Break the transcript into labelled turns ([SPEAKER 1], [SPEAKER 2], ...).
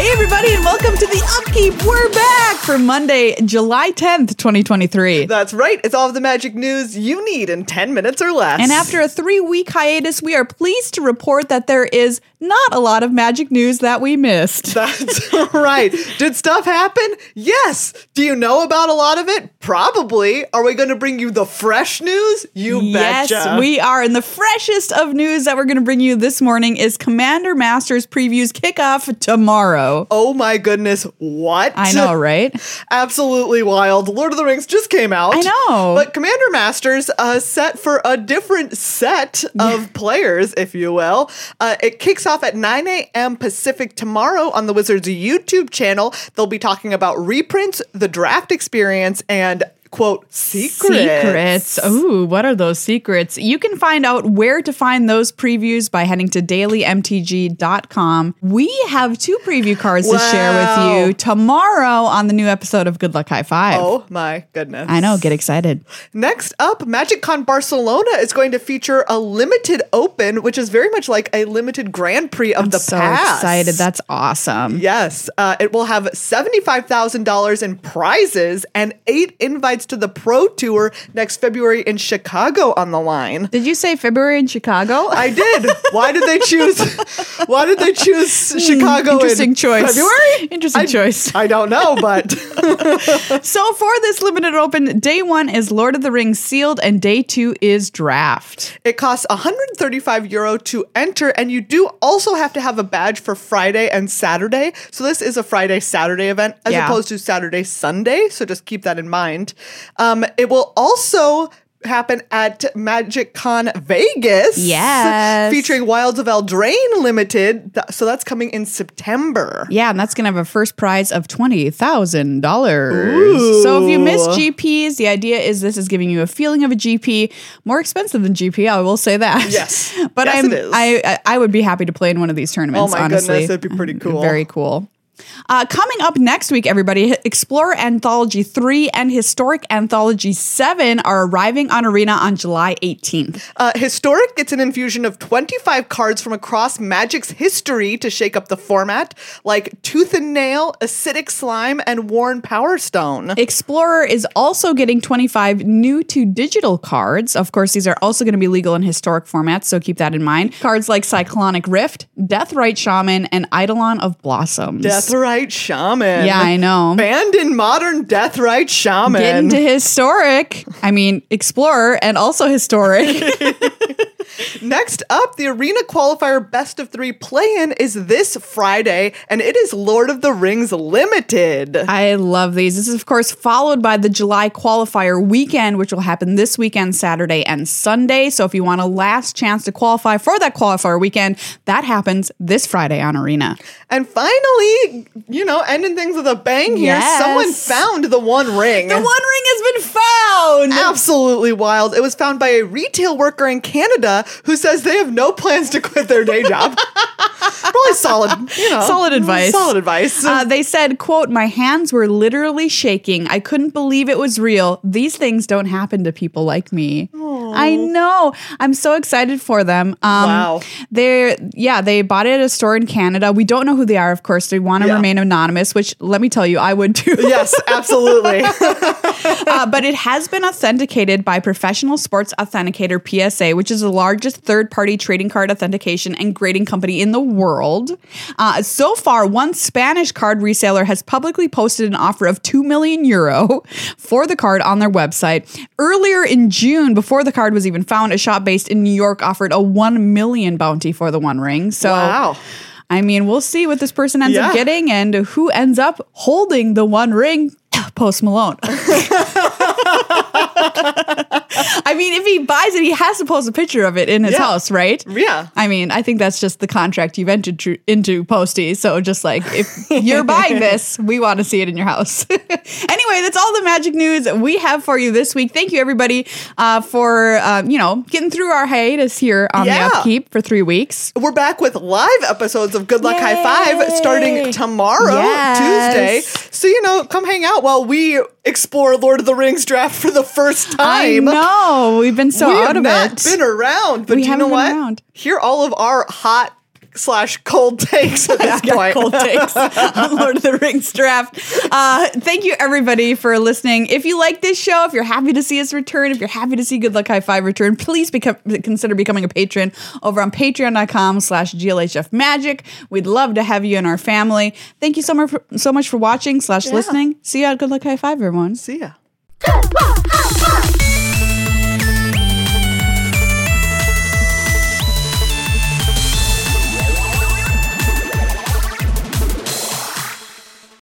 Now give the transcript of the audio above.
[SPEAKER 1] Hey, everybody, and welcome to the Upkeep. We're back for Monday, July 10th, 2023.
[SPEAKER 2] That's right. It's all of the magic news you need in 10 minutes or less.
[SPEAKER 1] And after a three week hiatus, we are pleased to report that there is not a lot of magic news that we missed.
[SPEAKER 2] That's right. Did stuff happen? Yes. Do you know about a lot of it? Probably. Are we going to bring you the fresh news? You
[SPEAKER 1] yes,
[SPEAKER 2] betcha.
[SPEAKER 1] we are. And the freshest of news that we're going to bring you this morning is Commander Masters previews kickoff tomorrow.
[SPEAKER 2] Oh my goodness. What?
[SPEAKER 1] I know, right?
[SPEAKER 2] Absolutely wild. Lord of the Rings just came out.
[SPEAKER 1] I know.
[SPEAKER 2] But Commander Masters uh, set for a different set of players, if you will. Uh, it kicks off at 9 a.m. Pacific tomorrow on the Wizards YouTube channel. They'll be talking about reprints, the draft experience, and quote secrets.
[SPEAKER 1] Secrets. Ooh, what are those secrets? You can find out where to find those previews by heading to dailymtg.com. We have two preview cards to share with you tomorrow on the new episode of Good Luck High Five.
[SPEAKER 2] Oh my goodness.
[SPEAKER 1] I know, get excited.
[SPEAKER 2] Next up, MagicCon Barcelona is going to feature a limited open, which is very much like a limited Grand Prix of the
[SPEAKER 1] so
[SPEAKER 2] past.
[SPEAKER 1] excited. That's awesome.
[SPEAKER 2] Yes, uh, it will have $75,000 in prizes and eight invites to the Pro Tour next February in Chicago on the line.
[SPEAKER 1] Did you say February in Chicago?
[SPEAKER 2] I did. Why did they choose? Why did they choose Chicago?
[SPEAKER 1] Hmm, Interesting
[SPEAKER 2] in
[SPEAKER 1] choice.
[SPEAKER 2] February.
[SPEAKER 1] Interesting
[SPEAKER 2] I-
[SPEAKER 1] choice.
[SPEAKER 2] I don't know, but
[SPEAKER 1] So for this limited open, day one is Lord of the Rings sealed, and day two is draft.
[SPEAKER 2] It costs 135 euro to enter, and you do also have to have a badge for Friday and Saturday. So this is a Friday Saturday event as
[SPEAKER 1] Yeah.
[SPEAKER 2] opposed to Saturday Sunday. So just keep that in mind. Um, it will also happen at MagicCon Vegas.
[SPEAKER 1] Yes.
[SPEAKER 2] Featuring Wilds of Eldraine Limited. So that's coming in September.
[SPEAKER 1] Yeah, and that's going to have a first prize of $20,000. So if you miss GPs, the idea is this is giving you a feeling of a GP, more expensive than GP, I will say that.
[SPEAKER 2] Yes.
[SPEAKER 1] but
[SPEAKER 2] Yes,
[SPEAKER 1] I'm
[SPEAKER 2] it is.
[SPEAKER 1] I I- I would be happy to play in one of these tournaments,
[SPEAKER 2] Oh my
[SPEAKER 1] honestly.
[SPEAKER 2] goodness, that'd be pretty cool.
[SPEAKER 1] Very cool. Uh, coming up next week, everybody, Explorer Anthology 3 and Historic Anthology 7 are arriving on Arena on July 18th.
[SPEAKER 2] Uh, Historic gets an infusion of 25 cards from across Magic's history to shake up the format, like Tooth and Nail, Acidic Slime, and Worn Powerstone.
[SPEAKER 1] Explorer is also getting 25 new to digital cards. Of course, these are also going to be legal in historic formats, so keep that in mind. Cards like Cyclonic Rift, Deathrite Shaman, and Eidolon of Blossoms.
[SPEAKER 2] Deathrite Shaman.
[SPEAKER 1] Yeah, I know.
[SPEAKER 2] Banned in modern Deathrite Shaman.
[SPEAKER 1] Get into historic. I mean, Explorer and also historic.
[SPEAKER 2] Next up, the Arena Qualifier Best of Three play in is this Friday, and it is Lord of the Rings Limited.
[SPEAKER 1] I love these. This is, of course, followed by the July qualifier weekend, which will happen this weekend, Saturday and Sunday. So if you want a last chance to qualify for that qualifier weekend, that happens this Friday on Arena.
[SPEAKER 2] And finally, you know, ending things with a bang here,
[SPEAKER 1] Yes.
[SPEAKER 2] someone found the One Ring.
[SPEAKER 1] The One Ring has been found.
[SPEAKER 2] absolutely wild. It was found by a retail worker in Canada who says they have no plans to quit their day job. Probably solid, you know.
[SPEAKER 1] Solid advice.
[SPEAKER 2] Solid advice.
[SPEAKER 1] Uh, they said, quote, my hands were literally shaking. I couldn't believe it was real. These things don't happen to people like me. I know. I'm so excited for them. Um,
[SPEAKER 2] Wow.
[SPEAKER 1] They're, yeah, they bought it at a store in Canada. We don't know who they are, of course. They want to
[SPEAKER 2] Yeah.
[SPEAKER 1] remain anonymous, which let me tell you, I would too.
[SPEAKER 2] yes, absolutely.
[SPEAKER 1] uh, but it has been authenticated by Professional Sports Authenticator PSA, which is the largest third party trading card authentication and grading company in the world. Uh, so far, one Spanish card reseller has publicly posted an offer of 2 million euro for the card on their website. Earlier in June, before the card was even found, a shop based in New York offered a 1 million bounty for the One Ring. So.
[SPEAKER 2] wow.
[SPEAKER 1] I mean, we'll see what this person ends
[SPEAKER 2] Yeah.
[SPEAKER 1] up getting and who ends up holding the one ring. Post Malone. I mean, if he buys it, he has to post a picture of it in his
[SPEAKER 2] Yeah.
[SPEAKER 1] house, right?
[SPEAKER 2] Yeah.
[SPEAKER 1] I mean, I think that's just the contract you've entered tr- into, Posty. So just like, if you're buying this, we want to see it in your house. anyway, that's all the magic news we have for you this week. Thank you, everybody, uh, for, um, you know, getting through our hiatus here on
[SPEAKER 2] Yeah.
[SPEAKER 1] the Upkeep for three weeks.
[SPEAKER 2] We're back with live episodes of Good Luck High Five starting tomorrow,
[SPEAKER 1] Yes.
[SPEAKER 2] Tuesday. So, you know, come hang out while we explore Lord of the Rings draft for the first
[SPEAKER 1] I
[SPEAKER 2] time.
[SPEAKER 1] Know. We've been so
[SPEAKER 2] we
[SPEAKER 1] out of
[SPEAKER 2] not
[SPEAKER 1] it.
[SPEAKER 2] been around, but
[SPEAKER 1] We
[SPEAKER 2] do you know what?
[SPEAKER 1] around.
[SPEAKER 2] Here are all of our hot slash cold takes at this point.
[SPEAKER 1] cold takes on Lord of the Rings draft. Uh, thank you everybody for listening. If you like this show, if you're happy to see us return, if you're happy to see Good Luck High Five return, please become consider becoming a patron over on patreon.com slash GLHF Magic. We'd love to have you in our family. Thank you so much for, so much for watching slash listening. See you at Good Luck High Five, everyone.
[SPEAKER 2] See ya.